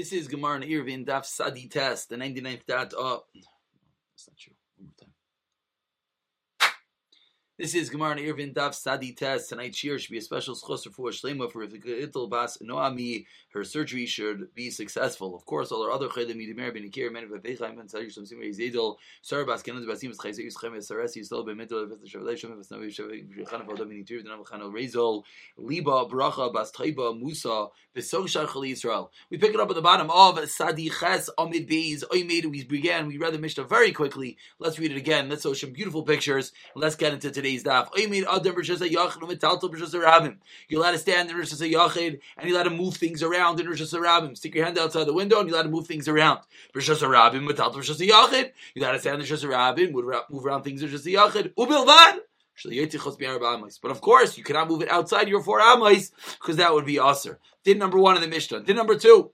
This is Gemara and Eruvin Daf Sadi Test, the 99th dot. Oh, that's not true. One more time. This is Gemara and Eruvin Daf Sadi Test. Tonight's year should be a special schosser for Shlema for Itel Bas Noami. Her surgery should be successful. Of course, all our other chedim midimer ben ikir men v'veichaim ben tzayir shom simei zedel sar bas kenan basim v'chayzer yischem v'sares yisrael b'middel v'shavlei shom v'snavi v'chan v'odam initir v'nam v'chan rezol liba bracha bas taiba musa v'sog shar chali Yisrael. We pick it up at the bottom of Sadi Ches Amid Beis Oimed. We began. We read the Mishnah very quickly. Let's read it again. Let's show some beautiful pictures. Let's get into today's daf. You're allowed to stand in Rishas Yachid and you're allowed to move things around in Rishas Rabim. Stick your hand outside the window and you're allowed to move things around. Rishas Rabim Umetalto Rishas Yachid. You're allowed to stand in Rishas Rabim, move around things in Rishas Yachid. Ubilvad. But of course, you cannot move it outside your four amais because that would be aser. Din number one in the Mishnah. Din number two.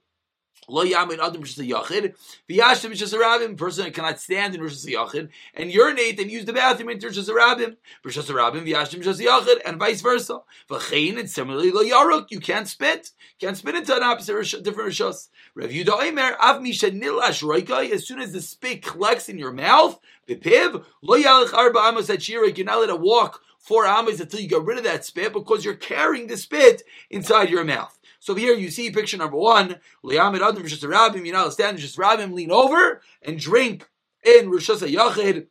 Lo yamin adam rishas yachid. V'yashtem rishas rabim. Person cannot stand in rishas yachid and urinate and use the bathroom in rishas rabim. Rishas rabim v'yashtem rishas yachid and vice versa. V'chein and similarly lo yaruk. You can't spit. You can't spit into an opposite different rishas. Rav Yuda Omer av misha nilash roikai. As soon as the spit collects in your mouth, v'piv lo yalich arba amos at shirik. You're not allowed to walk four amos until you get rid of that spit because you're carrying the spit inside your mouth. So here you see picture number one, Liamid Adam Rishas Rabim, you know, stand Rishas Rabim, lean over and drink in Rishas Yachid.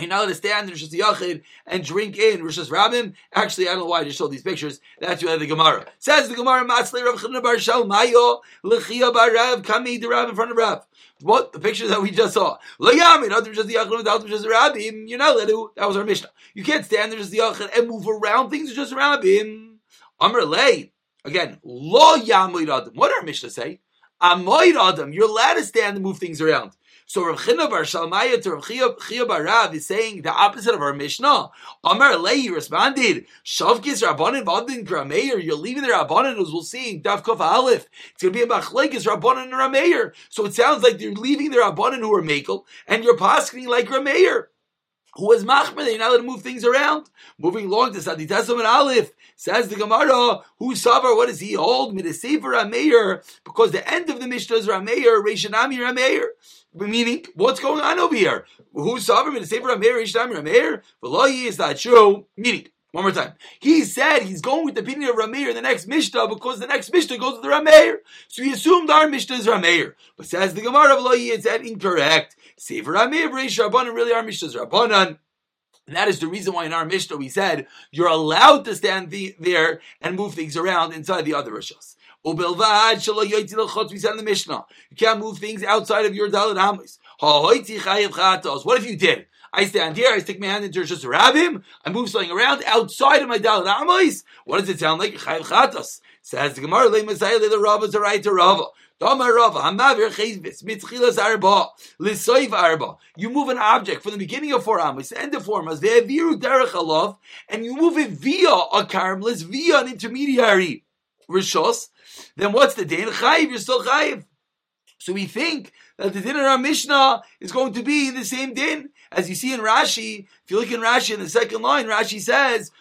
You're not allowed to stand in Rishas Yachid and drink in Rishas Rabim. Actually, I don't know why I just showed these pictures. That's really the Gemara. Says the Gemara, Matzle Rav Chana Bar Shal Mayo, Lechia Bar Rav, Kami the Rav in front of Rav. What? The picture that we just saw. Liamid Adam Rishas Yachid, Adam Rishas Rabim. You're not allowed to. That was our Mishnah. You can't stand in Rishas Yachid and move around things Rishas Rabim. Amr Lei. Again, lo yamoid adam. What our Mishnah say? Amoid adam. You're allowed to stand and move things around. So Rav China bar Shalmaya to Rav Chia bar Rav is saying the opposite of our Mishnah. Amar Lei responded, Shavkis Rabbanin Vadin Rameir. You're leaving the Rabbanin as we'll see in Daf Kuf Aleph. It's going to be a Machlekes Rabbanin and Rameir. So it sounds like you're leaving the Rabbanin who are Makel and you're poskening like Rameir who is machmer, you're not allowed to move things around. Moving along to Saditasam and Aleph, says the Gemara, who savar, what does he hold? Midasefer Rameir, because the end of the Mishnah is Rameir, Reishanami Rameir. Meaning, what's going on over here? Who savar, Midasefer Rameir, Reishanami Rameir? V'loyi is that true? Meaning, one more time. He said he's going with the opinion of Rameir in the next Mishnah because the next Mishnah goes with the Rameir. So he assumed our Mishnah is Rameir. But says the Gemara of it's that incorrect. Sefer Reish Rabbanan, really our Mishnah is Rabbanan. And that is the reason why in our Mishnah we said you're allowed to stand the, there and move things around inside the other Rishas. We said in the Mishnah, you can't move things outside of your Dalit Hamis. What if you did? I stand here, I stick my hand into just Rabim, I move something around outside of my Dalit Amos. What does it sound like? Chayiv Chatos. Says the Gemara, Le Messiah, Le Zarai to Rava. You move an object from the beginning of four Amos to end of four Amos, Ve'aviru Derech and you move it via a Karmelis, via an intermediary Rishos, then what's the din? Chayiv, you're still Chayiv. So we think that the din in our Mishnah is going to be the same din. As you see in Rashi, if you look in Rashi in the second line, Rashi says,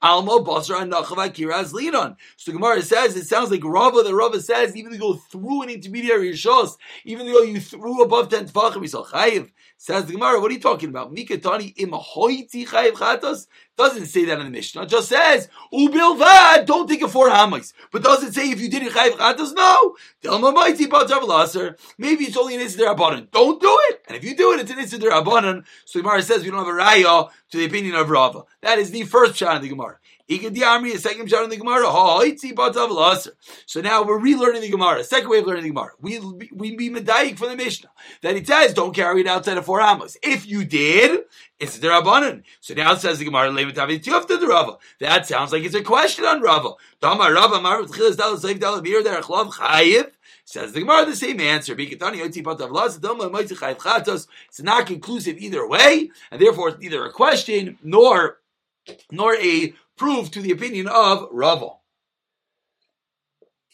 Alma basra nachav akiraz linon. So Gemara says it sounds like Rava. The Rava says even though you go through an intermediary shos, even though you through above ten tefachim, you chayiv. Says the Gemara, what are you talking about? Mikatani imahoiti chayiv chatos doesn't say that in the Mishnah. It just says ubilvad. Don't take it four hamas. But does it say if you did it chayiv chatos? No. Maybe it's only an Isser Rabbanan. Don't do it. And if you do it, it's an Isser Rabbanan. So Gemara says we don't have a raya to the opinion of Rava. That is the first shot in the Gemara. Second shot the. So now we're relearning the Gemara. Second way of learning the Gemara. We we be medayik from the Mishnah that it says don't carry it outside of four amos. If you did, it's the Rabbanan. So now it says the Gemara the Rava. That sounds like it's a question on Rava. Says the Gemara the same answer. It's not conclusive either way, and therefore it's neither a question nor nor a proof to the opinion of Rava.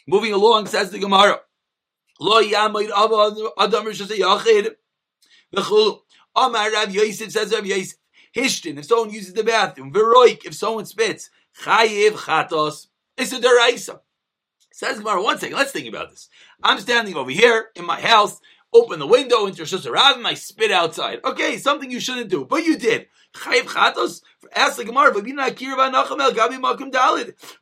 Moving along, says the Gemara. Lo yamoid adam yachid v'chul Amar Rav Yosef says Rav Yosef. Hishtin, if someone uses the bathroom. Veroik, if someone spits. Chayiv chatos. It's a deraisa. Says Gemara, one second, let's think about this. I'm standing over here in my house, open the window into Rosh Hashanah, I spit outside. Okay, something you shouldn't do, but you did. Chayiv chatos? Ask the Gemara,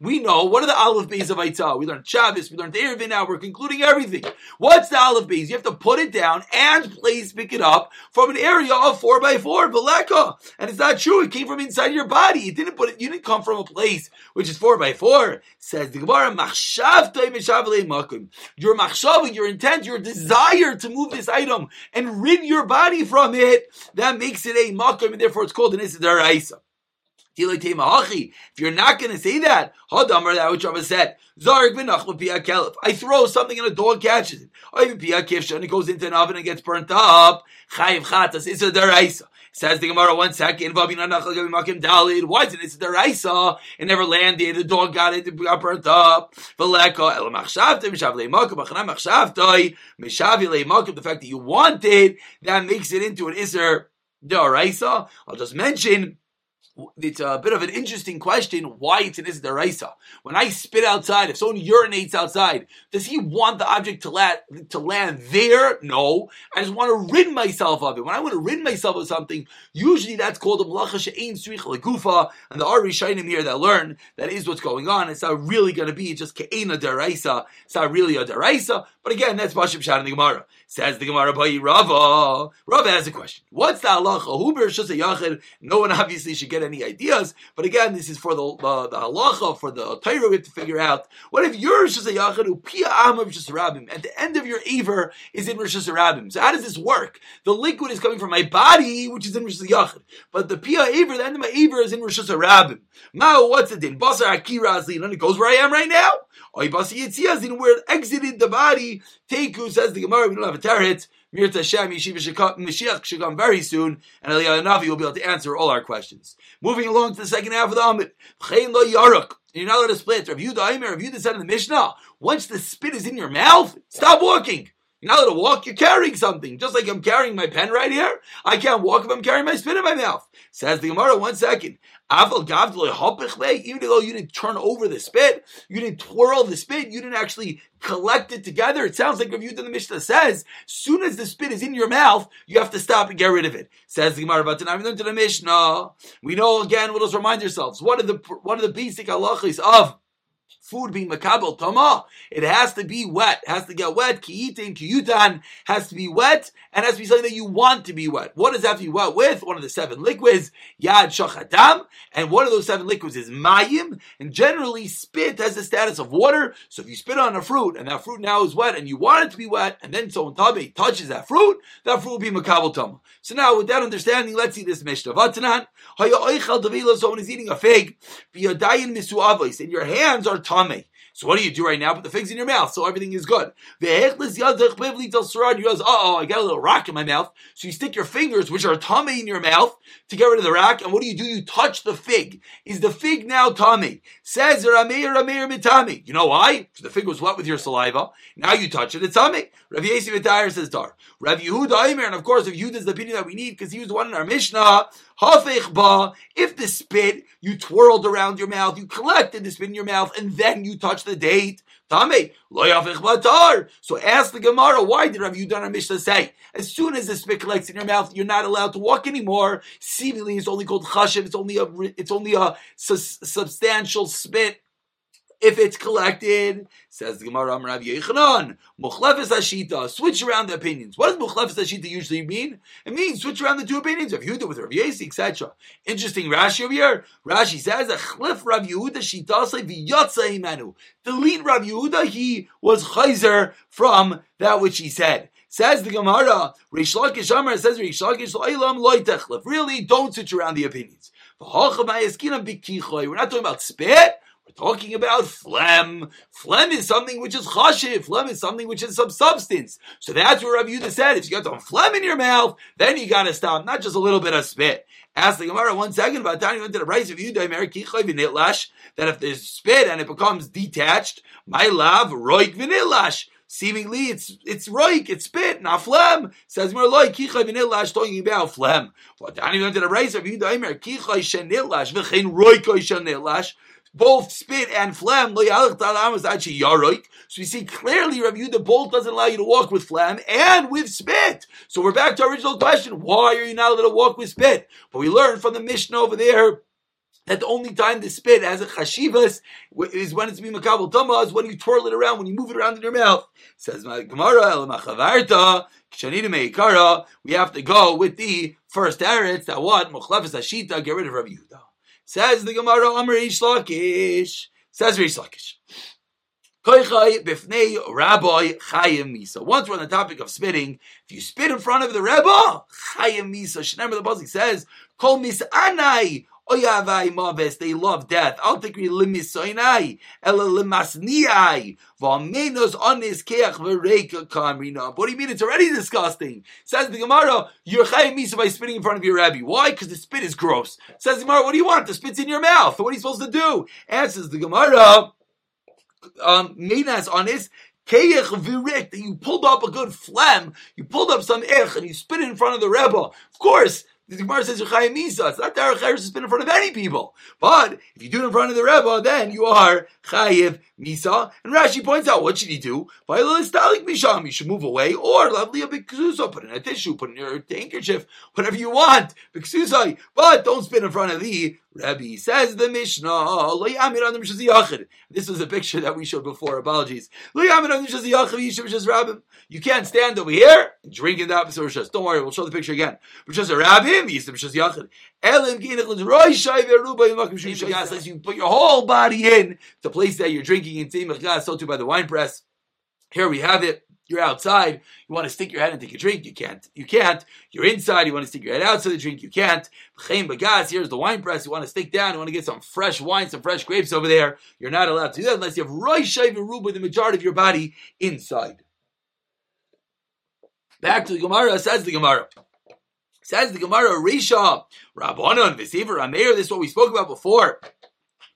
we know, what are the olive bays of Aitzah? We learned Shabbos, we learned Eruvin now, we're concluding everything. What's the olive bays? You have to put it down and place, pick it up from an area of 4 by 4 Beleka. And it's not true, it came from inside your body. It didn't put it, you didn't come from a place which is 4 by 4 Says the Gemara, Your machshava, your intent, your desire to move this item and rid your body from it, that makes it a makom, and therefore it's called an Isidaraisa. If you're not going to say that, that which Rabbi said, I throw something and a dog catches it. And it goes into an oven and gets burnt up. It's a. Says the Gemara, one second. Why is it? It's deraisa. It never landed. The dog got it. It got burnt up. The fact that you want it, that makes it into an iser deraisa. I'll just mention it's a bit of an interesting question why it's an Isdaraisa. When I spit outside, if someone urinates outside, does he want the object to, la- to land there? No. I just want to rid myself of it. When I want to rid myself of something, usually that's called a Malacha She'ein Srich Legufa, and the Ari Shainim here that learn that is what's going on. It's not really going to be just Ke'ena Daraisa. It's not really a Daraisa. But again, that's Bashim Shat in the Gemara. Says the Gemara by Rava. Rava has a question. What's the halacha? Huber Yachid. No one obviously should get any ideas, but again, this is for the the, the halacha, for the Torah we have to figure out. What if you're Rosh Yachid who Pia Am of Rabim? At the end of your Aver is in Rosh Rabim. So how does this work? The liquid is coming from my body, which is in Rosh Yachid. But the Pia Aver, the end of my Aver is in Rosh Rabim. Now, what's the din? Basar Akira and it goes where I am right now. Oy Basi Yitzia where it exited the body. Teku says the Gemara, we don't have a teretz. Mirta Hashem, Yeshiva Mashiach should come very soon, and Eliyahu Navi will be able to answer all our questions. Moving along to the second half of the Amid. Lo yaruk. You're not allowed to split. Rav Yudah Aimer, Rav Yudah said in the Mishnah, once the spit is in your mouth, stop walking. You're not allowed to walk, you're carrying something. Just like I'm carrying my pen right here, I can't walk if I'm carrying my spit in my mouth. Says the Gemara, one second. Even though you didn't turn over the spit, you didn't twirl the spit, you didn't actually collect it together. It sounds like Rav Yudah the Mishnah says, soon as the spit is in your mouth, you have to stop and get rid of it. Says the Gemara, to the Mishnah. We know again, we'll just remind ourselves, what are the, what are the basic halachis of food being makabel tama, it has to be wet. It has to get wet. Kiyitin, kiyutan has to be wet and has to be something that you want to be wet. What does that have to be wet with? One of the seven liquids, yad shachatam, and one of those seven liquids is mayim. And generally, spit has the status of water. So if you spit on a fruit and that fruit now is wet and you want it to be wet, and then someone tabe touches that fruit, that fruit will be makabel tama. So now, with that understanding, let's see this mishnah. Vatanan, someone is eating a fig, and your hands are So what do you do right now? Put the figs in your mouth, so everything is good. You Uh oh, I got a little rock in my mouth. So you stick your fingers, which are tummy, in your mouth to get rid of the rock. And what do you do? You touch the fig. Is the fig now tummy? Says Rameir Rameir Mitami. You know why? The fig was wet with your saliva. Now you touch it, it's tummy. Rav Yesi says Dar. Rav Yehuda and of course, Rav Yehuda is the opinion that we need because he was the one in our Mishnah. Ba. If the spit you twirled around your mouth, you collected the spit in your mouth, and then you touch the date. So ask the Gemara, why did Rav Yudan Mishnah say as soon as the spit collects in your mouth, you're not allowed to walk anymore? Seemingly, it's only called chashiv. It's only a it's only a su- substantial spit if it's collected, says the Gemara Rav Yochanan, Muchlefes Ashita, switch around the opinions. What does Muchlefes Ashita usually mean? It means switch around the two opinions of Yehuda with Rav Yesi, etc. Interesting Rashi over here. Rashi says, Achlif Rav Yehuda Shitase v'yotza imanu. Delete Rav Yehuda, he was chayzer from that which he said. Says the Gemara, Rish Lakish Amar says Rish Lakish Lo'ilam Loitechlif. Really, don't switch around the opinions. We're not talking about spit. We're talking about phlegm. Phlegm is something which is chashiv. Phlegm is something which is some substance. So that's what Rabbi Yehuda said. If you got some phlegm in your mouth, then you got to stop, not just a little bit of spit. Ask the Gemara one second about you went to the price of Yehuda that if there's spit and it becomes detached, my love, roik v'nilash. seemingly it's it's roik, it's spit, not phlegm. Says more like kichai v'nilash talking about phlegm. What Dani learned in a race of Yehuda Aimer kichai shenilash v'chein roikoi shenilash both spit and phlegm. So we see clearly Rav Yehuda both doesn't allow you to walk with phlegm and with spit. So we're back to our original question: Why are you not allowed to walk with spit? But we learned from the Mishnah over there that the only time the spit has a chashivas is when it's being makabel tama, is when you twirl it around, when you move it around in your mouth. Says my Gemara, el machavarta, meikara, we have to go with the first eretz, that what? Mochlefes ashita, get rid of Rav Yehuda. Says the Gemara, Amr Ish Lakish. Says Rish Lakish. Koichai bifnei Rabbi Chayim Misa. Once we're on the topic of spitting, if you spit in front of the Rebbe, Chayim Misa. Remember the Pasuk says, Kol Misanai they love death. Limisoinai, onis keach kamrina. What do you mean? It's already disgusting. Says the Gemara, you're chayim misa by spitting in front of your rabbi. Why? Because the spit is gross. Says the Gemara, what do you want? The spit's in your mouth. What are you supposed to do? Answers the Gemara, um, menas onis, Keyech virik, that you pulled up a good phlegm, you pulled up some ech, and you spit it in front of the Rebbe. Of course, the Gemara says you're Chayim Misa. It's not Derech Eretz to spin in front of any people. But if you do it in front of the Rebbe, then you are Chayiv Misa. And Rashi points out, what should he do? By the little Misham. You should move away, or lovely a big put in a tissue, put in your handkerchief, whatever you want. But don't spin in front of the Rabbi says the Mishnah, This was a picture that we showed before. Apologies. You can't stand over here and drink in the. Don't worry, we'll show the picture again. Er you put your whole body in the place that you're drinking in. So too by the wine press. Here we have it. You're outside. You want to stick your head and take a drink. You can't. You can't. You're inside. You want to stick your head out to the drink. You can't. Here's the wine press. You want to stick down. You want to get some fresh wine, some fresh grapes over there. You're not allowed to do that unless you have Roishai Veruba, the majority of your body inside. Back to the Gemara. Says the Gemara. Says the Gemara. Risha Rabbanon Vesiver Ameir. This is what we spoke about before.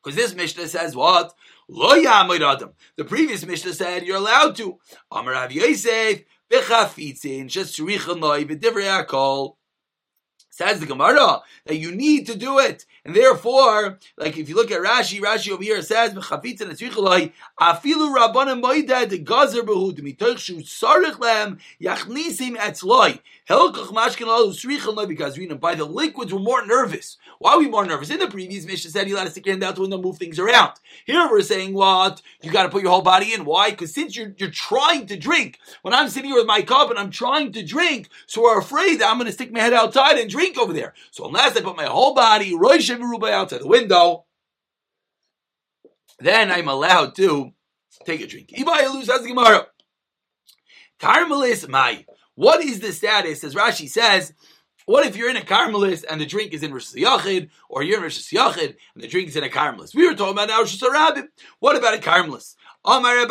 Because this Mishnah says what? Lo Adam. The previous Mishnah said you're allowed to. Amar Rav Yosef, Bechafitzin, Shesricha Noi, B'divrei Akol. Says the Gemara that you need to do it, and therefore, like if you look at Rashi, Rashi over here says "Mechafitzin etzrichaloi afilu rabbanim moided gazer behu demitoich shu sarich lem yachnisim etzloi by the liquids we're more nervous. Why are we more nervous? In the previous mission said you let us stick your hand out the window, move things around. Here we're saying what you got to put your whole body in. Why? Because since you're you're trying to drink, when I'm sitting here with my cup and I'm trying to drink, so we're afraid that I'm going to stick my head outside and drink over there. So unless I put my whole body, Rosh outside the window, then I'm allowed to take a drink. Gemara. Carmelis Mai. What is the status? As Rashi says, what if you're in a Carmelis and the drink is in Rosh Yachid, or you're in Rosh Yachid and the drink is in a Carmelis? We were talking about now Rosh What about a Carmelis? Amar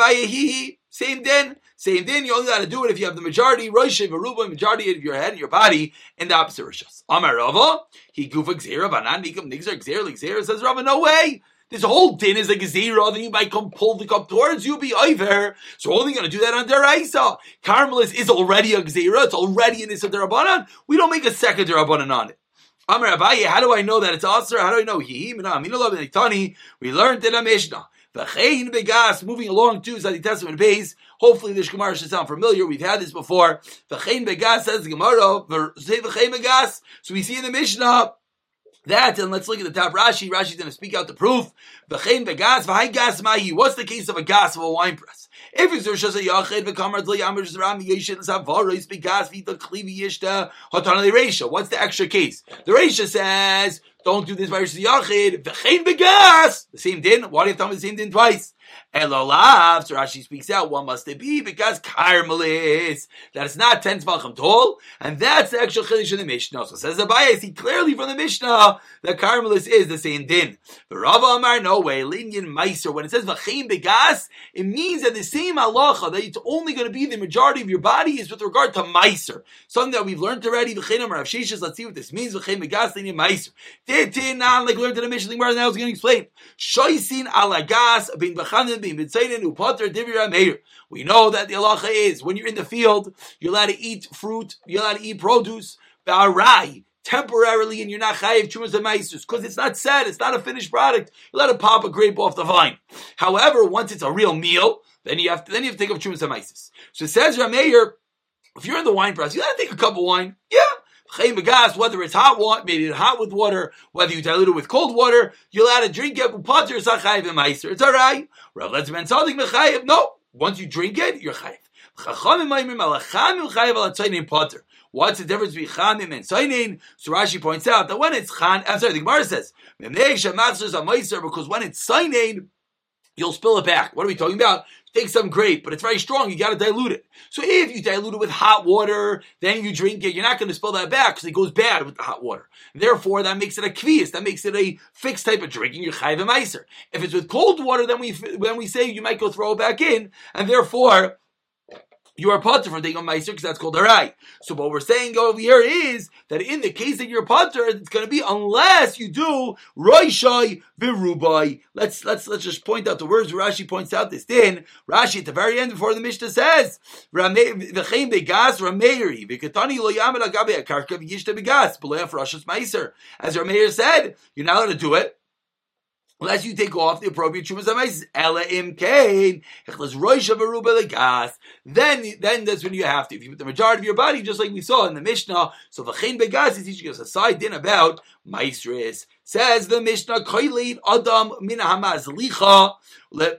same din. Same din, you only got to do it if you have the majority, Rosh Varuba, majority of your head and your body in the opposite Rishas. Amar Rava, he gufa gzera, banan nikum nigzer gzera, gzera, says Rava, no way. This whole din is a gezira, then you might come pull the cup towards you, be over. So only going to do that on Deraisa. Carmelis is already a gezira, it's already in this of Derabanan. We don't make a second Derabanan on it. Amar Abaye, how do I know that it's Asr? How do I know? He, we learned in a Mishnah. V'chein begas, moving along to Zadi Testament base. Hopefully this Gemara should sound familiar. We've had this before. V'chein begas says Gemara. V'chein begas. So we see in the Mishnah that, and let's look at the top Rashi. Rashi's going to speak out the proof. What's the case of a gas of a wine press? If it's Rosh Hashanah Yachid, v'kamar tzli yamar zram yeshin zavaris begas v'ita klivi yishta hotana the Reisha. What's the extra case? The Reisha says don't do this by Rosh Yachid. V'chein. The same din. Why do you have tell me the same din twice? Elolav, so Rashi speaks out, what must it be? Because Carmelis, that is not 10 Tvachim tall, and that's the actual Chiddush in the Mishnah. So says Abaye, I see clearly from the Mishnah that Carmelis is the same din. But Rava Amar, no way, Linyan Meiser, when it says Vachim Begas, it means that the same halacha, that it's only going to be the majority of your body is with regard to Meiser. Something that we've learned already, Vachim Amar Rav let's see what this means, Vachim Begas, Linyan Meiser. Titin, ah, like we learned in the Mishnah, now going to explain. Alagas, bin Bachim We know that the halacha is when you're in the field, you're allowed to eat fruit, you're allowed to eat produce, temporarily, and you're not chayiv chumas and because it's not said, it's not a finished product. You let it pop a grape off the vine. However, once it's a real meal, then you have to then you have to take up chumas and So it says Rameir, if you're in the wine press, you gotta take a cup of wine. Yeah. Whether it's hot water, maybe it's hot with water, whether you dilute it with cold water, you're allowed to drink it. It's all right. Let's No, once you drink it, you're chayiv. What's the difference between Chanim and Sainin? So Rashi points out that when it's Chan, I'm sorry, the Gemara says, because when it's Sainin, you'll spill it back. What are we talking about? Take some grape, but it's very strong. You got to dilute it. So if you dilute it with hot water, then you drink it. You're not going to spill that back because it goes bad with the hot water. Therefore, that makes it a kvias. That makes it a fixed type of drinking. You're meiser. If it's with cold water, then we then we say you might go throw it back in, and therefore you are potter from taking on meiser because that's called a right. So what we're saying over here is that in the case that you're potter, it's going to be unless you do roishai virubai. Let's let's let's just point out the words Rashi points out this. Then Rashi at the very end before the Mishnah says v'chein begas rameiri v'katani lo yamed agabe akarka v'yishta begas b'leif rashas meiser. As Rameir said, you're not allowed to do it unless you take off the appropriate chumas amais. Ela im kain echlas roisha legas. Then, then that's when you have to. If you put the majority of your body, just like we saw in the Mishnah, so v'chein begas is teaching us a side din about maestris. Says the Mishnah, koilin adam min hamazlicha.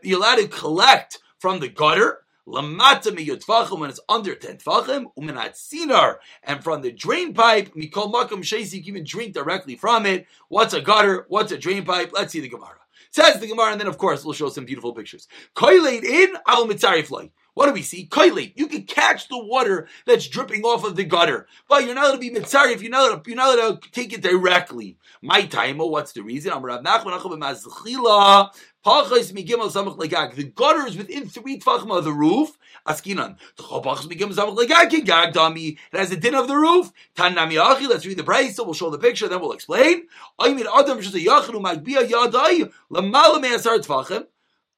You're allowed to collect from the gutter. Lamata miyutfachim when it's under ten tfachim, uminat sinar, and from the drain pipe, mikol makom can even drink directly from it. What's a gutter? What's a drain pipe? Let's see the Gemara. Says the Gemara, and then of course we'll show some beautiful pictures. Koilate in al mitzariflay. What do we see? Koilate. You can catch the water that's dripping off of the gutter, but you're not allowed to be mitzari if you're not allowed to, you're not allowed to take it directly. My time, oh, what's the reason? I'm Rav Nachman the gutter is within three tvachim of the roof. Askinan. It has a din of the roof. Let's read the price. So we'll show the picture. Then we'll explain.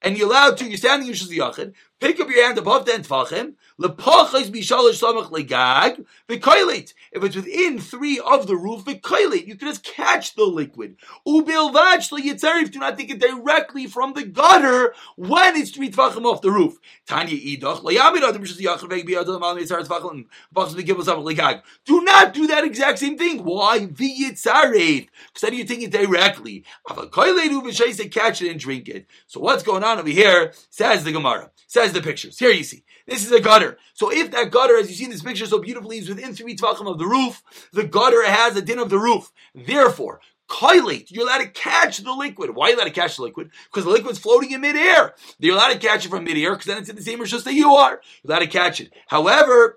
And you're allowed to, you're standing in Shuz Yachid, pick up your hand above ten tvachim, lepachais bishalish samach legag, v'koilit. If it's within three of the roof, v'koilit, you can just catch the liquid. Ubil vach yitzarif, do not take it directly from the gutter when it's three tvachim off the roof. Tanya idach, layamid adam Shuz Yachid, v'eg biyadam al yitzar tvachim, v'achas b'gibel samach legag. Do not do that exact same thing. Why? V'yitzarif. Because then you take it directly. Avakoilit uv'shay, catch it and drink it. So what's going on over here? Says the Gemara. Says the pictures. Here you see. This is a gutter. So if that gutter, as you see in this picture so beautifully, is within three tvachim of the roof, the gutter has a din of the roof. Therefore, Koilate, you're allowed to catch the liquid. Why are you allowed to catch the liquid? Because the liquid's floating in midair. You're allowed to catch it from midair because then it's in the same rishus that you are. You're allowed to catch it. However,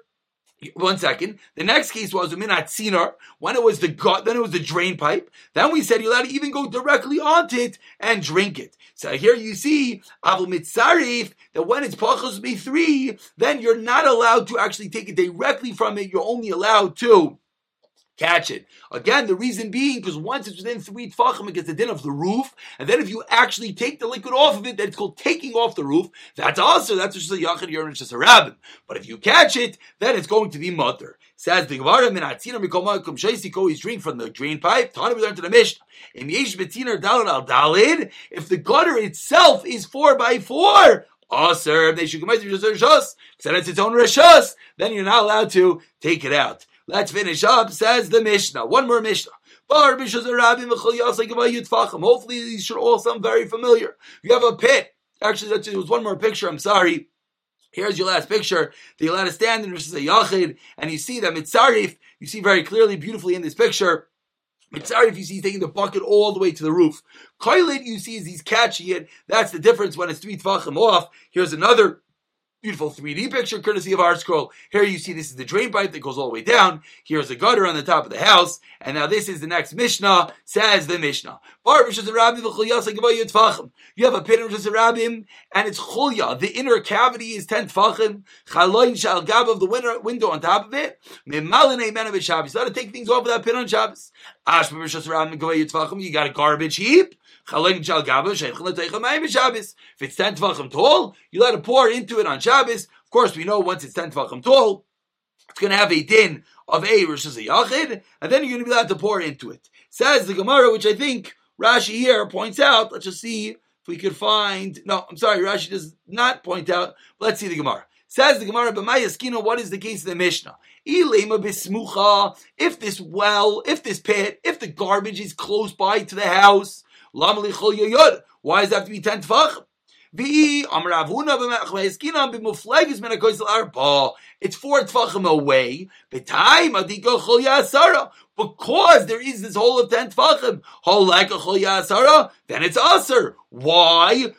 one second. The next case was minat sinar, when it was the gut, then it was the drain pipe. Then we said you're allowed to even go directly onto it and drink it. So here you see, avul mitzarif, that when it's pachos be three, then you're not allowed to actually take it directly from it. You're only allowed to catch it. Again, the reason being because once it's within three tfachim, it gets the din of the roof, and then if you actually take the liquid off of it, then it's called taking off the roof. That's also that's just a yachid a rabbin. But if you catch it, then it's going to be mother. Says the Gemara, "Min atzina mikol shaisik always drink from the drain pipe." Tani we learned to the Mishnah. Im yesh betiner dalad al dalid. If the gutter itself is four by four, Aser, they should come because it's its own Rishos, then you're not allowed to take it out. Let's finish up, says the Mishnah. One more Mishnah. Hopefully these should all sound very familiar. You have a pit. Actually, there was one more picture, I'm sorry. Here's your last picture. The allowed to stand in is a yachid, and you see that mitzarif, you see very clearly, beautifully in this picture. Mitzarif, you see he's taking the bucket all the way to the roof. Koilit, you see is he's catching it. That's the difference when it's three tvachim off. Here's another Beautiful 3D picture, courtesy of ArtScroll. Here you see this is the drain pipe that goes all the way down. Here's a gutter on the top of the house. And now this is the next Mishnah, says the Mishnah. You have a pit Rosh Hashanah, and it's chulya. The inner cavity is 10 tfachim. Chaloin shal gab of the window on top of it. Of Shabbos. You got to take things off of that pit on Shabbos. You got a garbage heap. If it's 10 tvachim tall, you let it pour into it on Shabbos. Of course, we know once it's 10 tvachim tall, it's going to have a din of a versus a yachid, and then you're going to be allowed to pour into it. Says the Gemara, which I think Rashi here points out. Let's just see if we could find. No, I'm sorry, Rashi does not point out. let's see the Gemara. Says the Gemara, but my B'mayaskina, what is the case of the Mishnah? If this well, if this pit, if the garbage is close by to the house, why does it have to be 10 tefachim? It's four tefachim away. Because there is this whole of ten yasara, then it's aser. Why?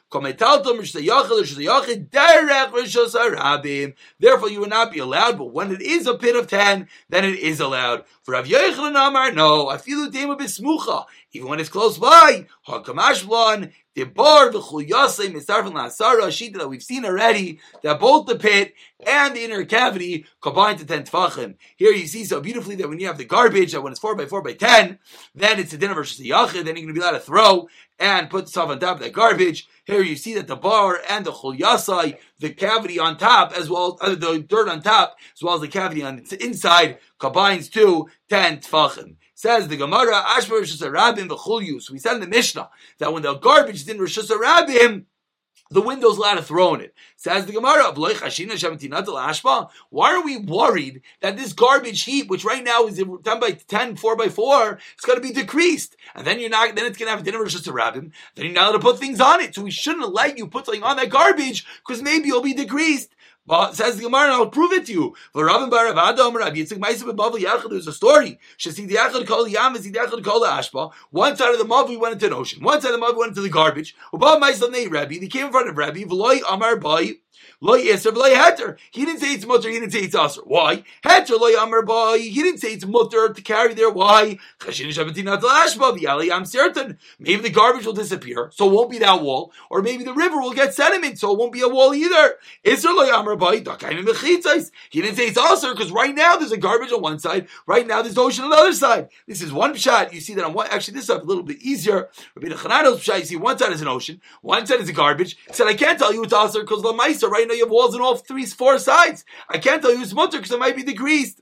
Therefore, you will not be allowed. But when it is a pit of ten, then it is allowed. For Rav Yochanan Amar, no. I feel the even when it's close by. Hakamashblan the that we've seen already that both the pit and the inner cavity combine to ten tfachim. Here you see so beautifully that when you have the garbage that when it's four by four by ten, then it's a dinner versus the yachid. Then you're going to be allowed to throw and put stuff on top of that garbage. Here you see that the bar and the chulyasai, the cavity on top, as well as uh, the dirt on top, as well as the cavity on the inside, combines to ten tfachim. Says the Gemara, Ashbar Rosh Hashanah v'chulyus. We said in the Mishnah that when the garbage is in Rosh Hashanah the window's allowed to throw in it. Says the Gemara, why are we worried that this garbage heap, which right now is 10 by 10, 4 by 4, it's going to be decreased? And then you're not, then it's going to have a dinner just to rabbim. Then you're not allowed to put things on it. So we shouldn't let you put something on that garbage because maybe it'll be decreased. But says the Gemara, I'll prove it to you. For Rabbi Bar Avada, Rabbi Yitzchak Ma'asav Bavel Yachad, there's a story. Shesi the Yachad Kol Yam, is the Yachad Kol Ashba. One side of the Mavi went into an ocean. One side of the Mavi went into the garbage. Above Ma'asav Nei Rabbi, they came in front of Rabbi, V'loi Amar Bai, He didn't say it's mutter. He didn't say it's aser. Why? Boy. He didn't say it's mutter to carry there. Why? I'm certain. Maybe the garbage will disappear, so it won't be that wall, or maybe the river will get sediment, so it won't be a wall either. Boy. He didn't say it's aser because right now there's a garbage on one side. Right now there's an ocean on the other side. This is one shot. You see that on one. Actually, this is a little bit easier. Rabbi Chanano's shot. You see one side is an ocean, one side is a garbage. He said I can't tell you it's aser because the meiser right now you have walls on all three, four sides. I can't tell you it's mutter because it might be decreased.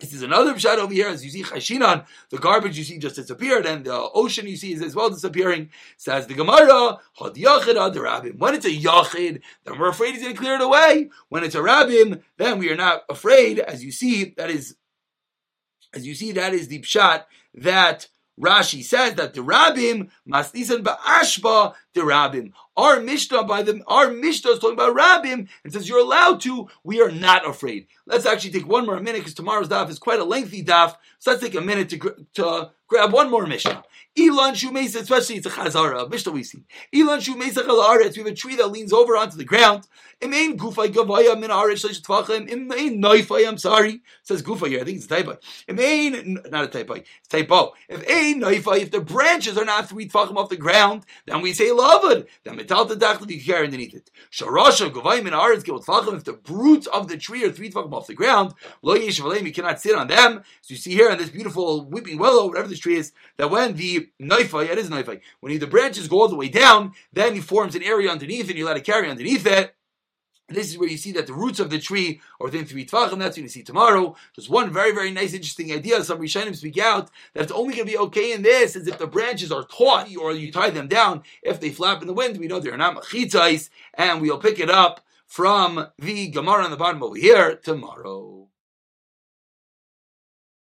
This is another shot over here, as you see Chashinan, the garbage you see just disappeared, and the ocean you see is as well disappearing. Says the Gemara, Had Yachid Ad Rabbim. When it's a Yachid, then we're afraid he's going to clear it away. When it's a Rabbim, then we are not afraid. As you see, that is, as you see, that is the pshat that Rashi says that the Rabbim masnisan ba'ashba the Rabbim. Our Mishnah by them, our Mishnah is talking about Rabbim and says you're allowed to. We are not afraid. Let's actually take one more minute because tomorrow's daf is quite a lengthy daf. So let's take a minute to, to grab one more Mishnah. Elon Shumesa, especially it's a chazara, Mishnah we see. Elon Shumesa chalaretz, we have a tree that leans over onto the ground. Imain gufay gavaya min aretz shlish tvachim. Imain noifay, I'm sorry. It says gufa here, I think it's a typo. Imain, not a typo, it's typo. If a noifay, if the branches are not three tvachim off the ground, then we say lavud. Then metal dach you carry underneath it. Sharasha gavay min aretz gil tvachim. If the roots of the tree are three tvachim off the ground, lo yish you cannot sit on them. So you see here in this beautiful weeping willow, whatever this tree is, that when the noifai, it is noifai. When the branches go all the way down, then he forms an area underneath and you let it carry underneath it. This is where you see that the roots of the tree are within three tvachim. That's what you see tomorrow. Just one very, very nice, interesting idea. Some Rishonim speak out that it's only going to be okay in this is if the branches are taut or you tie them down. If they flap in the wind, we know they're not machitzais, and we'll pick it up from the Gemara on the bottom over here tomorrow.